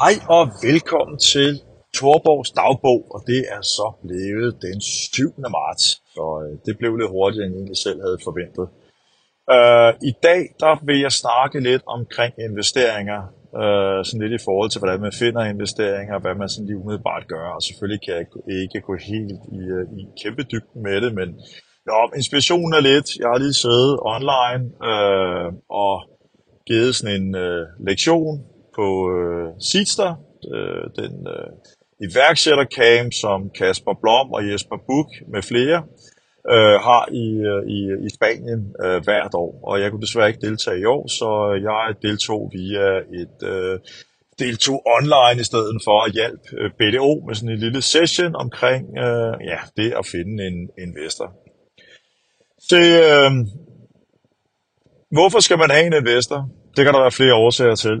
Hej og velkommen til Torborgs dagbog, og det er så blevet den 7. marts, så øh, det blev lidt hurtigere, end jeg egentlig selv havde forventet. Uh, I dag der vil jeg snakke lidt omkring investeringer, uh, sådan lidt i forhold til, hvordan man finder investeringer, hvad man sådan lige umiddelbart gør, og selvfølgelig kan jeg ikke gå helt i, i kæmpe dybden med det, men jo, inspirationen er lidt, jeg har lige siddet online øh, og givet sådan en øh, lektion på øh, Seedster, øh, den øh, iværksættercamp, som Kasper Blom og Jesper Buk med flere øh, har i, øh, i, i Spanien øh, hvert år. Og jeg kunne desværre ikke deltage i år, så jeg deltog via et øh, deltog online i stedet for at hjælpe øh, BDO med sådan en lille session omkring øh, ja, det at finde en investor. Så øh, hvorfor skal man have en investor? Det kan der være flere årsager til.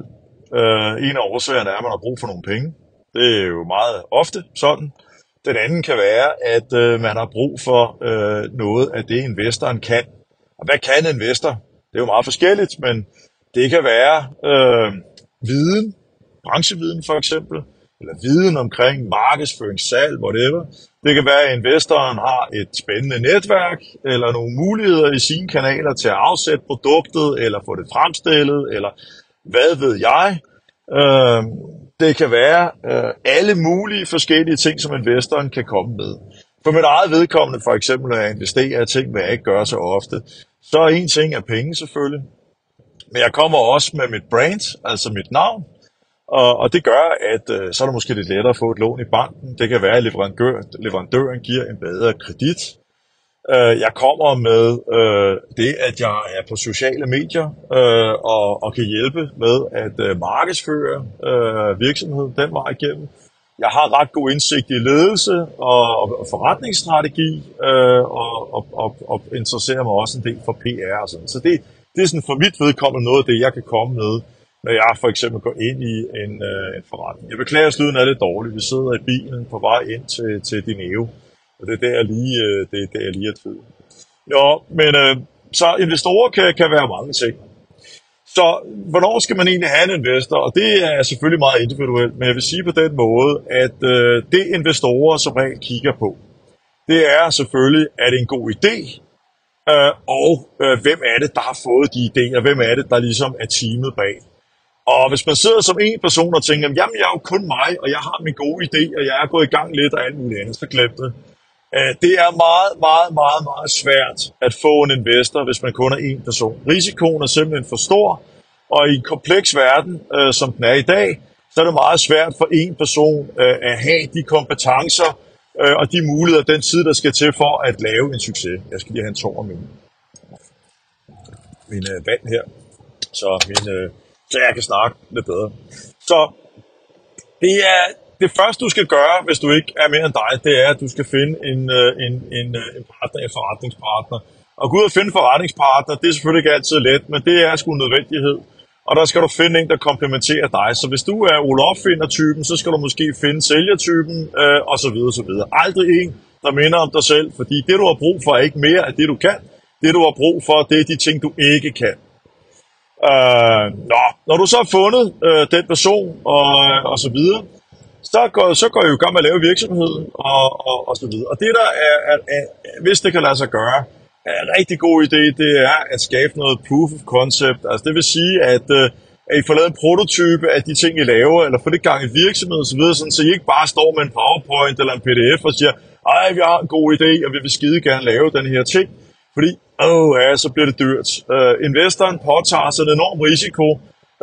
Øh, en af årsagerne er, at man har brug for nogle penge. Det er jo meget ofte sådan. Den anden kan være, at øh, man har brug for øh, noget af det, investoren kan. Og hvad kan en investor? Det er jo meget forskelligt, men det kan være øh, viden, brancheviden for eksempel, eller viden omkring markedsføring, salg, whatever. Det kan være, at investoren har et spændende netværk, eller nogle muligheder i sine kanaler til at afsætte produktet, eller få det fremstillet, eller hvad ved jeg. Øh, det kan være øh, alle mulige forskellige ting, som investoren kan komme med. For mit eget vedkommende, for eksempel, når jeg investerer i ting, hvad jeg ikke gør så ofte, så er en ting af penge selvfølgelig. Men jeg kommer også med mit brand, altså mit navn, og, og det gør, at øh, så er det måske lidt lettere at få et lån i banken. Det kan være, at leverandør, leverandøren giver en bedre kredit. Øh, jeg kommer med øh, det, at jeg er på sociale medier øh, og, og kan hjælpe med at øh, markedsføre øh, virksomheden den vej igennem. Jeg har ret god indsigt i ledelse og, og forretningsstrategi, øh, og, og, og, og interesserer mig også en del for PR og sådan. Så det, det er sådan for mit vedkommende noget af det, jeg kan komme med, når jeg for eksempel går ind i en, øh, en forretning. Jeg beklager, at lyden er lidt dårlig. Vi sidder i bilen på vej ind til, til Dineo. Og det er der, jeg lige, øh, det er der, jeg lige er tvivl. Jo, men øh, så investorer kan, kan være mange ting. Så hvornår skal man egentlig have en investor? Og det er selvfølgelig meget individuelt, men jeg vil sige på den måde, at øh, det investorer som regel kigger på, det er selvfølgelig, er det en god idé? Øh, og øh, hvem er det, der har fået de idéer? Hvem er det, der ligesom er teamet bag? Og hvis man sidder som en person og tænker, jamen jeg er jo kun mig, og jeg har min gode idé, og jeg er gået i gang lidt og alt muligt andet, så glem det. Øh, det er meget, meget, meget, meget svært at få en investor, hvis man kun er én person. Risikoen er simpelthen for stor, og i en kompleks verden, øh, som den er i dag, så er det meget svært for én person øh, at have de kompetencer øh, og de muligheder, den tid, der skal til for at lave en succes. Jeg skal lige have en tår af min, min øh, vand her, så, min, så jeg kan snakke lidt bedre. Så det er, det første, du skal gøre, hvis du ikke er mere end dig, det er, at du skal finde en, øh, en, en, øh, en partner, en forretningspartner. Og gå ud og finde en forretningspartner, det er selvfølgelig ikke altid let, men det er sgu en nødvendighed. Og der skal du finde en, der komplementerer dig. Så hvis du er Ole Opfinder-typen, så skal du måske finde sælgertypen, øh, og så videre, så videre. Aldrig en, der minder om dig selv, fordi det, du har brug for, er ikke mere af det, du kan. Det, du har brug for, det er de ting, du ikke kan. Øh, nå, når du så har fundet øh, den person, og, og så videre, så går, så går jeg jo i gang med at lave virksomheden, og, og, og så videre. Og det, der er, er, er, hvis det kan lade sig gøre, er en rigtig god idé, det er at skabe noget proof of concept. Altså det vil sige, at, øh, at I får lavet en prototype af de ting, I laver, eller få det gang i virksomhed og så videre, sådan, så I ikke bare står med en PowerPoint eller en PDF og siger, ej, vi har en god idé, og vi vil skide gerne lave den her ting. Fordi, åh ja, så bliver det dyrt. Uh, investoren påtager sig en enorm risiko,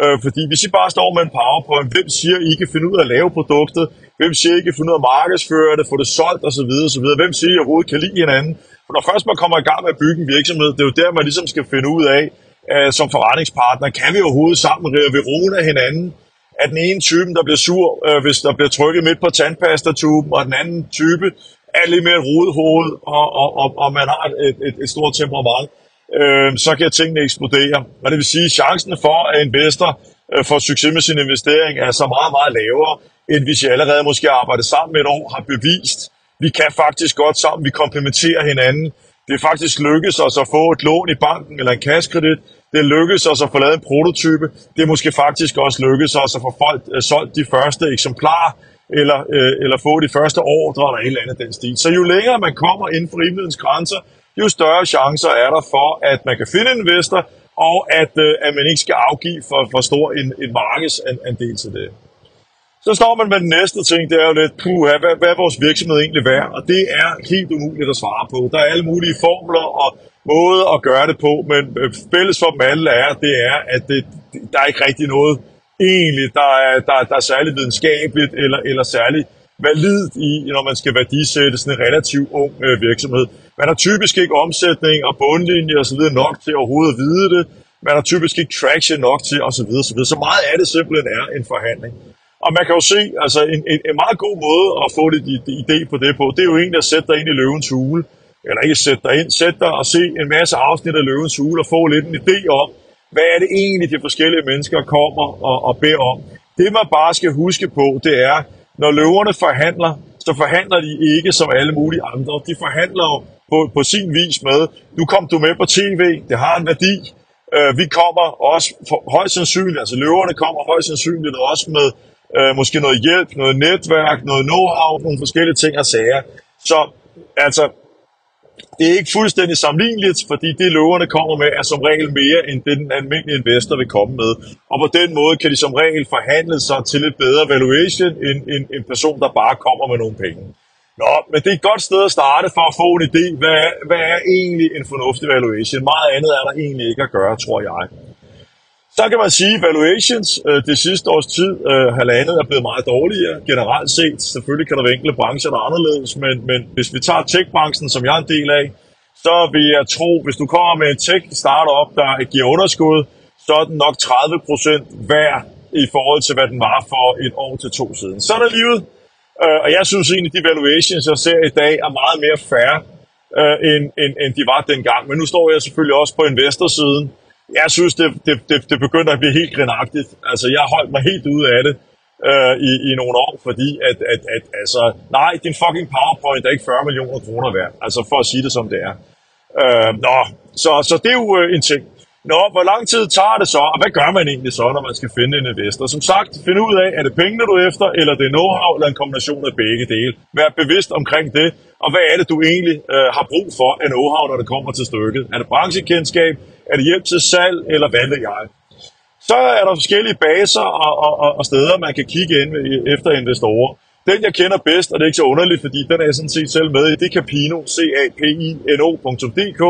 Øh, fordi hvis I bare står med en powerpoint, hvem siger, I kan finde ud af at lave produktet? Hvem siger, I kan finde ud af at markedsføre det, få det solgt osv. osv. Hvem siger, I overhovedet kan lide hinanden? For når først man kommer i gang med at bygge en virksomhed, det er jo der, man ligesom skal finde ud af, øh, som forretningspartner, kan vi overhovedet sammen rive Verona af hinanden? Er den ene typen, der bliver sur, øh, hvis der bliver trykket midt på tandpastatuben, og den anden type er lidt mere rodet hoved, og, og, og, og man har et, et, et stort temperament øh, så kan tingene eksplodere. Og det vil sige, at chancen for, at investor øh, får succes med sin investering, er så meget, meget lavere, end hvis jeg allerede måske har arbejdet sammen med et år, har bevist, vi kan faktisk godt sammen, vi komplementerer hinanden. Det er faktisk lykkedes os at få et lån i banken eller en kassekredit, Det lykkedes os at få lavet en prototype. Det er måske faktisk også lykkedes os at få folk, øh, solgt de første eksemplarer, eller, øh, eller få de første ordre, eller et eller andet den stil. Så jo længere man kommer inden for rimelighedens grænser, jo større chancer er der for, at man kan finde en investor, og at, øh, at man ikke skal afgive for, for stor en, en markedsandel til det. Så står man med den næste ting, det er jo lidt, puha, hvad, hvad er vores virksomhed egentlig værd? Og det er helt umuligt at svare på. Der er alle mulige formler og måder at gøre det på, men øh, fælles for dem alle er, det er, at det, der er ikke rigtig noget egentlig, der er, der, der er særligt videnskabeligt eller, eller særligt validt i, når man skal værdisætte sådan en relativt ung øh, virksomhed. Man har typisk ikke omsætning og bundlinje og så videre nok til overhovedet at vide det. Man har typisk ikke traction nok til osv. Så, videre, så, videre. så meget af det simpelthen er en forhandling. Og man kan jo se, altså en, en, en meget god måde at få lidt idé på det på, det er jo egentlig at sætte dig ind i løvens hule. Eller ikke sætte dig ind, sætte dig og se en masse afsnit af løvens hule og få lidt en idé om, hvad er det egentlig, de forskellige mennesker kommer og, og beder om. Det man bare skal huske på, det er, når løverne forhandler, så forhandler de ikke som alle mulige andre. De forhandler på, på sin vis med, nu kom du med på tv, det har en værdi. Øh, vi kommer også for, højst sandsynligt, altså løverne kommer højst sandsynligt også med øh, måske noget hjælp, noget netværk, noget know-how, nogle forskellige ting og sager. Så altså, det er ikke fuldstændig sammenligneligt, fordi det løverne kommer med er som regel mere end det den almindelige investor vil komme med. Og på den måde kan de som regel forhandle sig til et bedre valuation end en, en person, der bare kommer med nogle penge. Nå, men det er et godt sted at starte for at få en idé, hvad, hvad er egentlig en fornuftig valuation. Meget andet er der egentlig ikke at gøre, tror jeg. Så kan man sige, at valuations øh, det sidste års tid, øh, halvandet, er blevet meget dårligere generelt set. Selvfølgelig kan der være enkelte brancher, der er anderledes, men, men hvis vi tager tech-branchen, som jeg er en del af, så vil jeg tro, hvis du kommer med en tech-startup, der giver underskud, så er den nok 30% værd i forhold til, hvad den var for et år til to siden. Så er der livet. Øh, og jeg synes egentlig, de valuations, jeg ser i dag, er meget mere fair, øh, end, end, end de var dengang. Men nu står jeg selvfølgelig også på investorsiden, jeg synes, det, det, det, det begynder at blive helt grinagtigt. Altså, jeg har holdt mig helt ude af det øh, i, i nogle år, fordi at, at, at altså, nej, din fucking PowerPoint er ikke 40 millioner kroner værd. Altså, for at sige det som det er. Øh, nå, så, så det er jo øh, en ting. Nå, hvor lang tid tager det så, og hvad gør man egentlig så, når man skal finde en investor? Som sagt, find ud af, er det pengene, du er efter, eller det er know-how, eller en kombination af begge dele. Vær bevidst omkring det, og hvad er det, du egentlig øh, har brug for af know-how, når det kommer til stykket? Er det branchekendskab? Er det hjælp til salg, eller hvad ved jeg? Så er der forskellige baser og, og, og, og steder, man kan kigge ind efter investorer. Den, jeg kender bedst, og det er ikke så underligt, fordi den er jeg sådan set selv med i, det er Capino, c a p i n o.dk,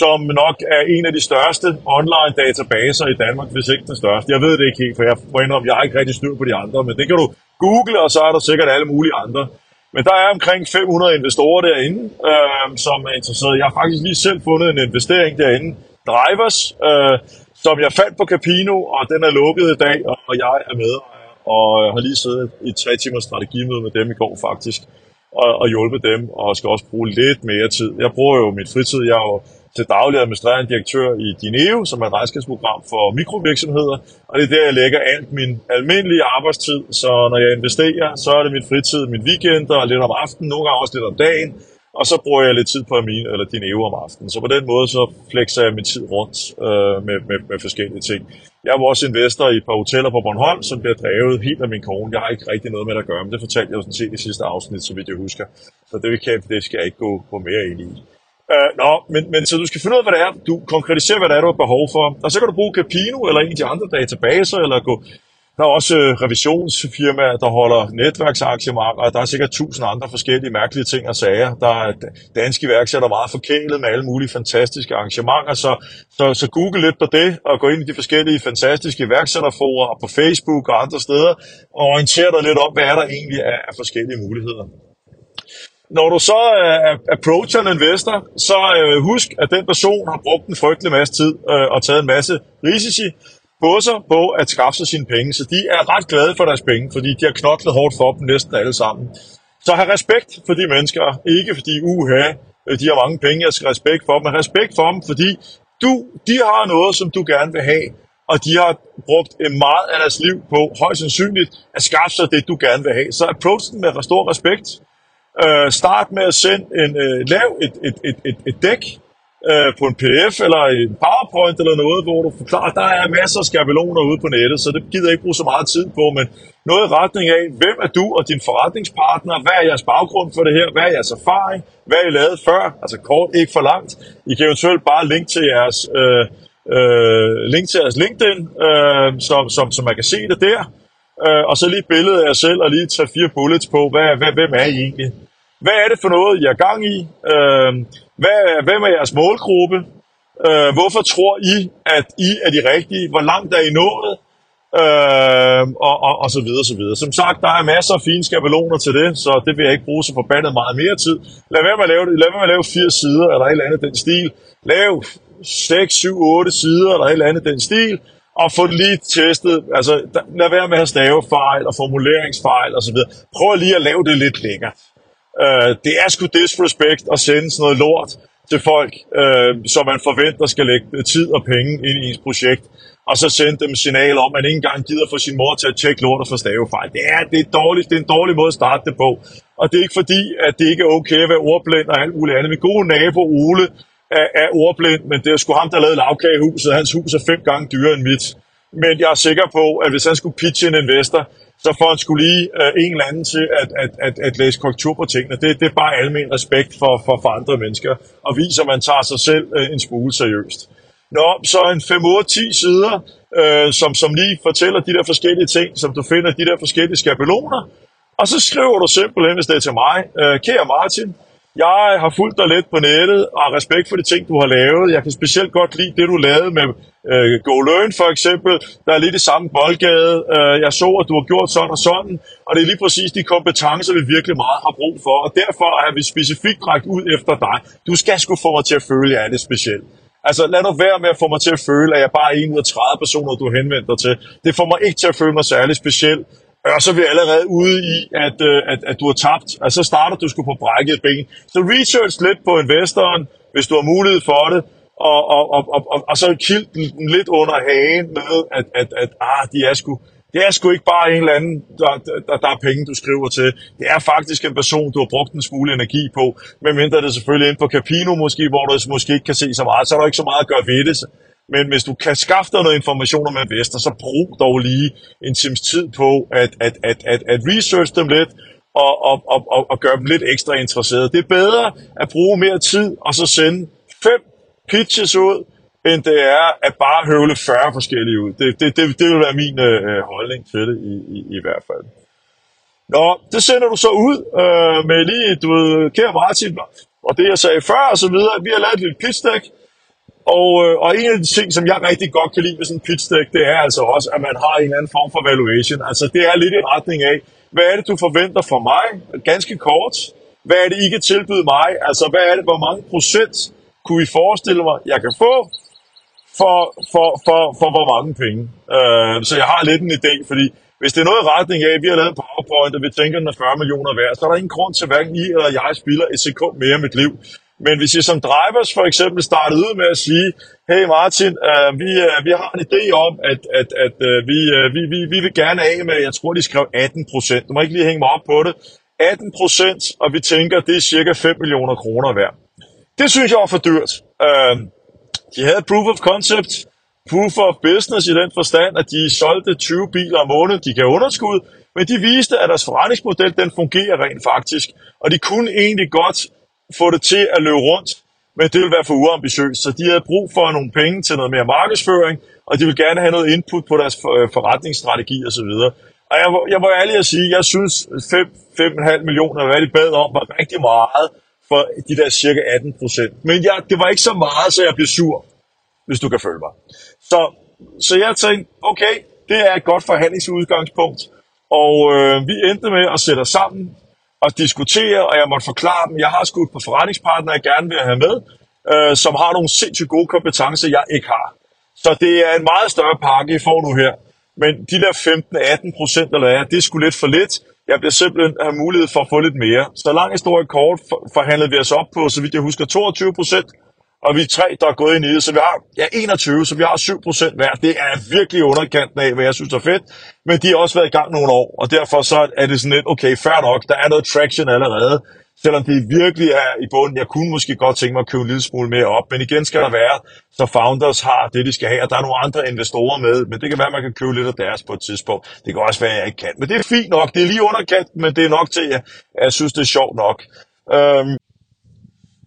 som nok er en af de største online databaser i Danmark, hvis ikke den største. Jeg ved det ikke helt, for jeg må indrømme, jeg har ikke rigtig styr på de andre, men det kan du google, og så er der sikkert alle mulige andre. Men der er omkring 500 investorer derinde, øh, som er interesseret. Jeg har faktisk lige selv fundet en investering derinde, Drivers, øh, som jeg fandt på Capino, og den er lukket i dag, og jeg er med og jeg har lige siddet i tre timers strategimøde med dem i går faktisk, og, og hjulpet dem, og skal også bruge lidt mere tid. Jeg bruger jo mit fritid, jeg er jo til daglig administrerende direktør i Dineo, som er et regnskabsprogram for mikrovirksomheder, og det er der, jeg lægger alt min almindelige arbejdstid, så når jeg investerer, så er det min fritid, min weekend og lidt om aftenen, nogle gange også lidt om dagen, og så bruger jeg lidt tid på min, eller Dineo om aftenen. Så på den måde så flexer jeg min tid rundt øh, med, med, med forskellige ting. Jeg er også investor i et par hoteller på Bornholm, som bliver drevet helt af min kone. Jeg har ikke rigtig noget med det at gøre, men det fortalte jeg jo sådan set i sidste afsnit, så vidt jeg husker. Så det, vi kan, det skal jeg ikke gå, gå mere ind i. Uh, nå, men, men så du skal finde ud af, hvad det er. Du konkretiserer, hvad det er, du har behov for. Og så kan du bruge Capino eller en af de andre databaser, eller gå der er også øh, revisionsfirmaer, der holder netværksarrangementer, og der er sikkert tusind andre forskellige mærkelige ting og sager. Der er danske iværksættere meget forkælet med alle mulige fantastiske arrangementer, så, så, så google lidt på det, og gå ind i de forskellige fantastiske iværksætterforer på Facebook og andre steder, og orientere dig lidt om, hvad er der egentlig er af forskellige muligheder. Når du så uh, approacher en investor, så uh, husk, at den person har brugt en frygtelig masse tid uh, og taget en masse risici, på sig på at skaffe sig sine penge, så de er ret glade for deres penge, fordi de har knoklet hårdt for dem næsten alle sammen. Så have respekt for de mennesker, ikke fordi uha, de har mange penge, jeg skal respekt for dem, men respekt for dem, fordi du, de har noget, som du gerne vil have, og de har brugt meget af deres liv på højst sandsynligt at skaffe sig det, du gerne vil have. Så approach dem med stor respekt. Øh, start med at sende en, øh, lav et, et, et, et, et dæk øh, på en pf eller en powerpoint eller noget, hvor du forklarer, at der er masser af skabeloner ude på nettet, så det gider jeg ikke bruge så meget tid på, men noget i retning af, hvem er du og din forretningspartner, hvad er jeres baggrund for det her, hvad er jeres erfaring, hvad er I lavet før, altså kort, ikke for langt. I kan eventuelt bare link til jeres, øh, øh, link til jeres LinkedIn, øh, som, som, som man kan se det der, øh, og så lige et billede af jer selv, og lige 3-4 bullets på, hvad, hvad, hvem er I egentlig? Hvad er det for noget, I er gang i? Øh, hvad, hvem er jeres målgruppe? Øh, hvorfor tror I, at I er de rigtige? Hvor langt er I nået? Øh, og, og, og så videre, så videre. Som sagt, der er masser af fine skabeloner til det, så det vil jeg ikke bruge så forbandet meget mere tid. Lad være med at lave det. Lad være med at lave fire sider, eller et eller andet den stil. Lav 6, 7, 8 sider, eller et eller andet den stil, og få det lige testet. Altså, lad være med at have stavefejl og formuleringsfejl osv. Prøv lige at lave det lidt lækkert. Øh, det er sgu disrespect at sende sådan noget lort til folk, øh, som man forventer skal lægge tid og penge ind i ens projekt, og så sende dem signal om, at man ikke engang gider få sin mor til at tjekke lort og få stavefejl. Det er, det er dårligt, det er en dårlig måde at starte det på. Og det er ikke fordi, at det ikke er okay at være ordblind og alt muligt andet. Min gode nabo Ole er, er ordblind, men det er sgu ham, der lavede lavkagehuset. Hans hus er fem gange dyrere end mit. Men jeg er sikker på, at hvis han skulle pitche en investor, så får han skulle lige øh, en eller anden til at, at, at, at læse korrektur på tingene. Det, det er bare almen respekt for, for, for andre mennesker, og viser, at man tager sig selv øh, en smule seriøst. Nå, så en 5-8-10 sider, øh, som, som lige fortæller de der forskellige ting, som du finder de der forskellige skabeloner, og så skriver du simpelthen, hvis det er til mig, øh, kære Martin, jeg har fulgt dig lidt på nettet, og har respekt for de ting, du har lavet. Jeg kan specielt godt lide det, du lavede med øh, Go Learn for eksempel. Der er lidt i samme boldgade. Øh, jeg så, at du har gjort sådan og sådan, og det er lige præcis de kompetencer, vi virkelig meget har brug for. Og derfor har vi specifikt rækket ud efter dig. Du skal sgu få mig til at føle, at jeg er lidt speciel. Altså, lad nu være med at få mig til at føle, at jeg bare er en ud af 30 personer, du henvender dig til. Det får mig ikke til at føle mig særlig speciel. Og så er vi allerede ude i, at, øh, at, at du har tabt. Altså, så starter du sgu på brækket ben. Så research lidt på investoren, hvis du har mulighed for det, og, og, og, og, og, og så kild den lidt under hagen med, at, at, at ah, de er sgu, det er sgu ikke bare en eller anden, der, der, der er penge, du skriver til. Det er faktisk en person, du har brugt en smule energi på, medmindre det er selvfølgelig ind på Capino måske, hvor du altså måske ikke kan se så meget, så er der ikke så meget at gøre ved det. Men hvis du kan skaffe dig noget information om investor, så brug dog lige en times tid på at, at, at, at, at research dem lidt, og, og, og, og, og gøre dem lidt ekstra interesserede. Det er bedre at bruge mere tid, og så sende fem pitches ud, end det er at bare høvle 40 forskellige ud. Det, det, det, det vil være min øh, øh, holdning til det i, i, i hvert fald. Nå, det sender du så ud øh, med lige, du ved, kære Martin, og det jeg sagde før og så videre. Vi har lavet et lille pitch deck, og, øh, og en af de ting, som jeg rigtig godt kan lide ved sådan en pitch deck, det er altså også, at man har en anden form for valuation. Altså det er lidt i retning af, hvad er det, du forventer fra mig? Ganske kort. Hvad er det, I kan tilbyde mig? Altså hvad er det, hvor mange procent kunne I forestille mig, jeg kan få for, for, for, for hvor mange penge? Øh, så jeg har lidt en idé, fordi hvis det er noget i retning af, at vi har lavet en PowerPoint, og vi tænker, den er 40 millioner værd, så er der ingen grund til, at hverken I eller jeg spiller et sekund mere i mit liv. Men hvis I som drivers for eksempel startede ud med at sige, hey Martin, øh, vi, øh, vi har en idé om, at, at, at øh, vi, øh, vi, vi, vi vil gerne af med, jeg tror de skrev 18 procent, du må ikke lige hænge mig op på det, 18 procent, og vi tænker, det er cirka 5 millioner kroner værd. Det synes jeg var for dyrt. Øh, de havde proof of concept, proof of business i den forstand, at de solgte 20 biler om måneden, de gav underskud, men de viste, at deres forretningsmodel, den fungerer rent faktisk. Og de kunne egentlig godt få det til at løbe rundt, men det ville være for uambitiøst. Så de havde brug for nogle penge til noget mere markedsføring, og de ville gerne have noget input på deres øh, forretningsstrategi osv. Og jeg, jeg må ærlig at sige, jeg synes 5-5,5 millioner, hvad de bad om, var rigtig meget for de der cirka 18 procent. Men jeg, det var ikke så meget, så jeg blev sur, hvis du kan følge mig. Så, så jeg tænkte, okay, det er et godt forhandlingsudgangspunkt. Og øh, vi endte med at sætte os sammen og diskutere, og jeg måtte forklare dem, jeg har sgu på forretningspartnere, jeg gerne vil have med, øh, som har nogle sindssygt gode kompetencer, jeg ikke har. Så det er en meget større pakke, I får nu her. Men de der 15-18 procent, eller er, det er sgu lidt for lidt. Jeg bliver simpelthen have mulighed for at få lidt mere. Så lang historie kort forhandlede vi os op på, så vidt jeg husker, 22 procent og vi er tre, der er gået ind i det, så vi har ja, 21, så vi har 7 procent hver. Det er virkelig underkanten af, hvad jeg synes er fedt, men de har også været i gang nogle år, og derfor så er det sådan lidt, okay, fair nok, der er noget traction allerede. selvom det virkelig er i bunden. Jeg kunne måske godt tænke mig at købe en lille smule mere op, men igen skal der være, så founders har det, de skal have, og der er nogle andre investorer med, men det kan være, at man kan købe lidt af deres på et tidspunkt. Det kan også være, at jeg ikke kan, men det er fint nok. Det er lige underkant, men det er nok til, at jeg synes, det er sjovt nok. Øhm,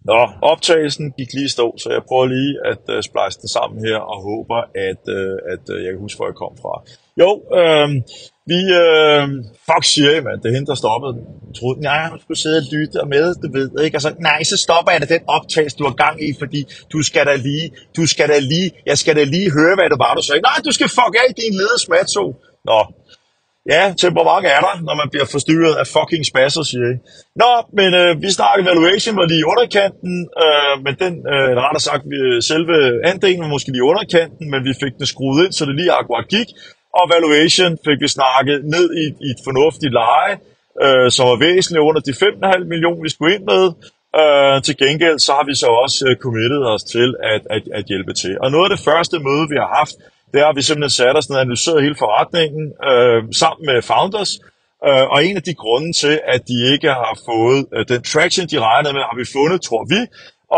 Nå, optagelsen gik lige stå, så jeg prøver lige at øh, splice den sammen her, og håber, at, øh, at øh, jeg kan huske, hvor jeg kom fra. Jo, øh, vi... Øh, fuck siger jeg, mand. Det er hende, der stoppede den. Jeg troede, nej, hun skulle sidde og lytte og med, du ved ikke. Og så, nej, så stopper jeg da den optagelse, du har gang i, fordi du skal da lige, du skal da lige, jeg skal da lige høre, hvad det var, du sagde. Nej, du skal fuck af din ledes matso. Nå, Ja, temperament er der, når man bliver forstyrret af fucking spasser, siger jeg. Nå, men øh, vi snakkede valuation, var lige i underkanten, øh, men den, øh, eller rettere sagt, vi, øh, selve andelen var måske lige i underkanten, men vi fik den skruet ind, så det lige akkurat gik. Og valuation fik vi snakket ned i, i et fornuftigt leje, øh, som var væsentligt under de 5,5 millioner, vi skulle ind med. Øh, til gengæld så har vi så også øh, committet os til at, at, at hjælpe til. Og noget af det første møde, vi har haft, det har vi simpelthen sat os ned og analyseret hele forretningen øh, sammen med founders. Øh, og en af de grunde til, at de ikke har fået øh, den traction, de regnede med, har vi fundet, tror vi.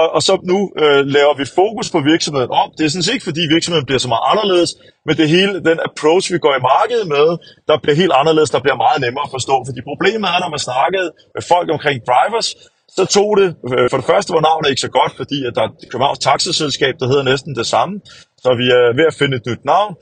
Og, og så nu øh, laver vi fokus på virksomheden om. Det er sådan set ikke, fordi virksomheden bliver så meget anderledes, men det hele, den approach, vi går i markedet med, der bliver helt anderledes, der bliver meget nemmere at forstå. Fordi problemet er, når man snakkede med folk omkring drivers, så tog det, øh, for det første var navnet ikke så godt, fordi at der er et Københavns taxaselskab, der hedder næsten det samme. Så vi er ved at finde et nyt navn,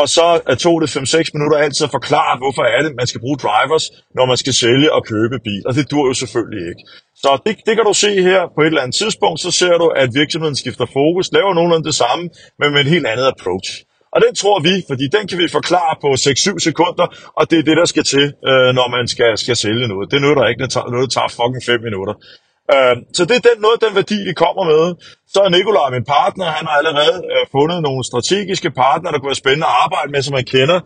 og så øh, tog det 5-6 minutter altid at forklare, hvorfor er det, man skal bruge drivers, når man skal sælge og købe bil. Og det dur jo selvfølgelig ikke. Så det, det kan du se her på et eller andet tidspunkt, så ser du, at virksomheden skifter fokus, laver nogenlunde det samme, men med et helt andet approach. Og den tror vi, fordi den kan vi forklare på 6-7 sekunder, og det er det, der skal til, øh, når man skal, skal sælge noget. Det nytter ikke, når noget tager fucking 5 minutter. Øh, så det er den, noget af den værdi, vi kommer med. Så er Nikolaj, min partner, han har allerede øh, fundet nogle strategiske partnere, der kunne være spændende at arbejde med, som man kender,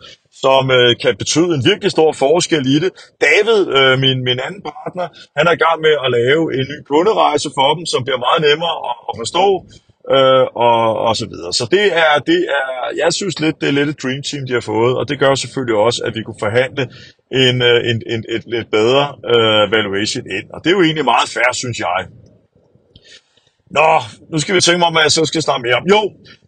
som øh, kan betyde en virkelig stor forskel i det. David, øh, min, min anden partner, han er i gang med at lave en ny kunderejse for dem, som bliver meget nemmere at, at forstå øh, og, og så videre. Så det er, det er, jeg synes lidt, det er lidt et dream team, de har fået, og det gør selvfølgelig også, at vi kunne forhandle en, øh, en, en et lidt bedre øh, valuation ind. Og det er jo egentlig meget fair, synes jeg. Nå, nu skal vi tænke mig om, hvad jeg så skal snakke mere om. Jo,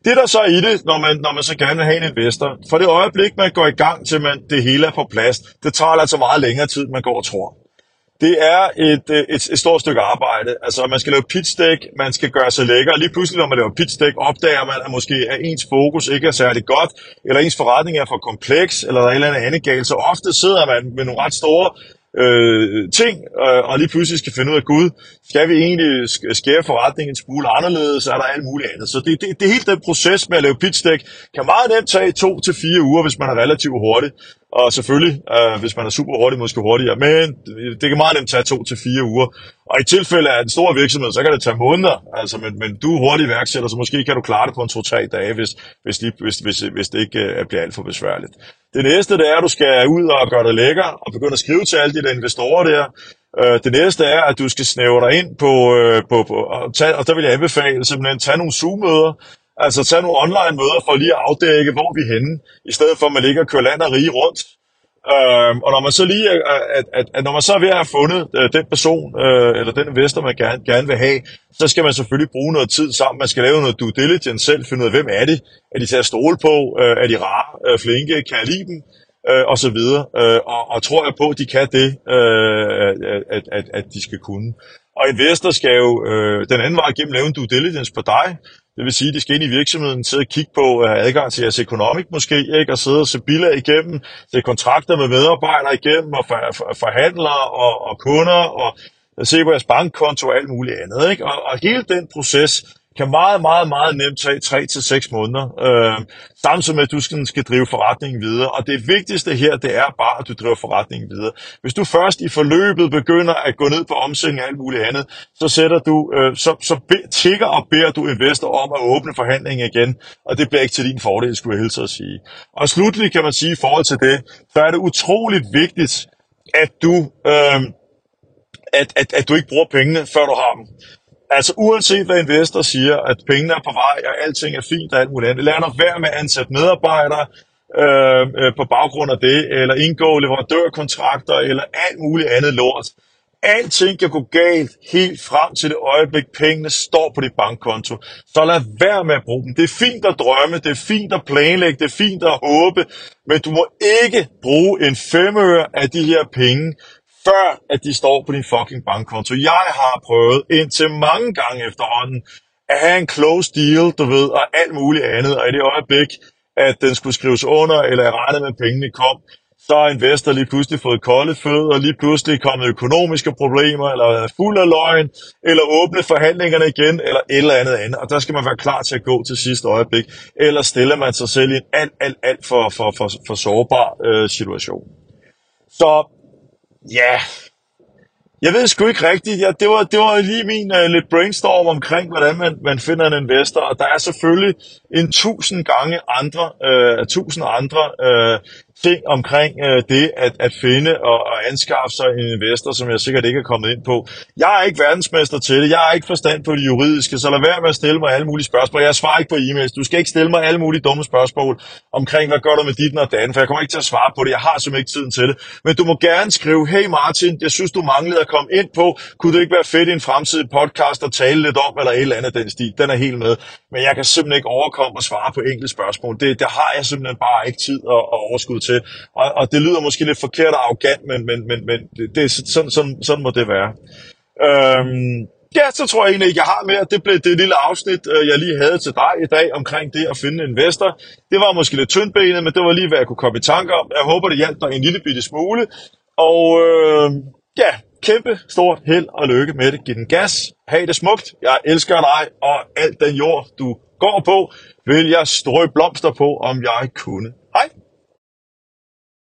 det der så er i det, når man, når man så gerne vil have en investor, for det øjeblik, man går i gang til, man det hele er på plads, det tager altså meget længere tid, man går og tror det er et, øh, et, et stort stykke arbejde. Altså, man skal lave pitstæk, man skal gøre sig lækker. og Lige pludselig, når man laver pitstæk, opdager man, at måske er ens fokus ikke er særlig godt, eller ens forretning er for kompleks, eller der er et eller andet andet galt. Så ofte sidder man med nogle ret store øh, ting, øh, og lige pludselig skal finde ud af, Gud, skal vi egentlig skære forretningen en smule anderledes, så er der alt muligt andet. Så det, det, det hele den proces med at lave pitstæk kan meget nemt tage to til fire uger, hvis man er relativt hurtig. Og selvfølgelig, øh, hvis man er super hurtig, måske hurtigere, men det kan meget nemt tage to til fire uger. Og i tilfælde af en stor virksomhed, så kan det tage måneder, altså, men, men du er hurtig iværksætter, så måske kan du klare det på en to-tre dage, hvis, hvis, lige, hvis, hvis, hvis det ikke øh, bliver alt for besværligt. Det næste, det er, at du skal ud og gøre det lækker, og begynde at skrive til alle de der investorer der. Øh, det næste er, at du skal snævre dig ind på, øh, på, på og, tage, og der vil jeg anbefale simpelthen tage nogle Zoom-møder, Altså tage nogle online møder for lige at afdække, hvor vi er henne, i stedet for at man ligger og kører land og rige rundt. Øhm, og når man så lige at, at, at når man så er ved at have fundet øh, den person øh, eller den investor, man gerne, gerne vil have, så skal man selvfølgelig bruge noget tid sammen. Man skal lave noget due diligence selv, finde ud af, hvem er det? Er de til at stole på? Øh, er de rare, øh, flinke? Kan jeg lide dem? Øh, og så videre. Øh, og, og tror jeg på, at de kan det, øh, at, at, at de skal kunne. Og investor skal jo øh, den anden vej igennem lave en due diligence på dig, det vil sige, at de skal ind i virksomheden, sidde og kigge på at have adgang til jeres økonomik måske, ikke? og sidde og se biler igennem, se kontrakter med medarbejdere igennem, og for, for, forhandlere og, og kunder, og se på jeres bankkonto og alt muligt andet. Ikke? Og, og hele den proces kan meget, meget, meget nemt tage 3 til seks måneder, øh, samtidig med, at du skal, skal drive forretningen videre. Og det vigtigste her, det er bare, at du driver forretningen videre. Hvis du først i forløbet begynder at gå ned på omsætning og alt muligt andet, så sætter du, øh, så, så be, tigger og beder du investor om at åbne forhandlingen igen, og det bliver ikke til din fordel, skulle jeg hilse at sige. Og slutlig kan man sige, i forhold til det, så er det utroligt vigtigt, at du, øh, at, at, at du ikke bruger pengene, før du har dem. Altså uanset hvad investor siger, at pengene er på vej, og alting er fint og alt muligt andet, lad nok være med at ansætte medarbejdere øh, øh, på baggrund af det, eller indgå leverandørkontrakter, eller alt muligt andet lort. alting kan gå galt helt frem til det øjeblik, pengene står på dit bankkonto. Så lad være med at bruge dem. Det er fint at drømme, det er fint at planlægge, det er fint at håbe, men du må ikke bruge en femøre af de her penge, før at de står på din fucking bankkonto. Jeg har prøvet indtil mange gange efterhånden at have en close deal, du ved, og alt muligt andet, og i det øjeblik, at den skulle skrives under, eller jeg regnede med, at pengene kom, så har investor lige pludselig fået kolde fødder, lige pludselig kommet økonomiske problemer, eller er fuld af løgn, eller åbne forhandlingerne igen, eller et eller andet andet. Og der skal man være klar til at gå til sidste øjeblik, eller stiller man sig selv i en alt, alt, alt for, for, for, for sårbar øh, situation. Så ja, jeg ved sgu ikke rigtigt. Ja, det, var, det var lige min uh, lidt brainstorm omkring, hvordan man, man finder en investor. Og der er selvfølgelig en tusind gange andre, uh, tusind andre uh, ting omkring øh, det at, at finde og, og anskaffe sig en investor, som jeg sikkert ikke er kommet ind på. Jeg er ikke verdensmester til det. Jeg har ikke forstand på det juridiske, så lad være med at stille mig alle mulige spørgsmål. Jeg svarer ikke på e-mails. Du skal ikke stille mig alle mulige dumme spørgsmål omkring, hvad gør du med dit og dagen, for jeg kommer ikke til at svare på det. Jeg har simpelthen ikke tiden til det. Men du må gerne skrive, hey Martin, jeg synes, du manglede at komme ind på. Kunne det ikke være fedt i en fremtidig podcast at tale lidt om, eller et eller andet den stil? Den er helt med. Men jeg kan simpelthen ikke overkomme at svare på enkelte spørgsmål. Det, det har jeg simpelthen bare ikke tid og, og overskud til. Og, og det lyder måske lidt forkert og arrogant, men, men, men, men det, det, sådan, sådan, sådan må det være. Øhm, ja, så tror jeg egentlig ikke, jeg har mere. Det blev det lille afsnit, øh, jeg lige havde til dig i dag omkring det at finde en investor. Det var måske lidt tyndbenet, men det var lige, hvad jeg kunne komme i tanke om. Jeg håber, det hjalp dig en lille bitte smule. Og øh, ja, kæmpe stort held og lykke med det. Giv den gas. Ha' det smukt. Jeg elsker dig, og alt den jord, du går på, vil jeg strø blomster på, om jeg kunne. Hej!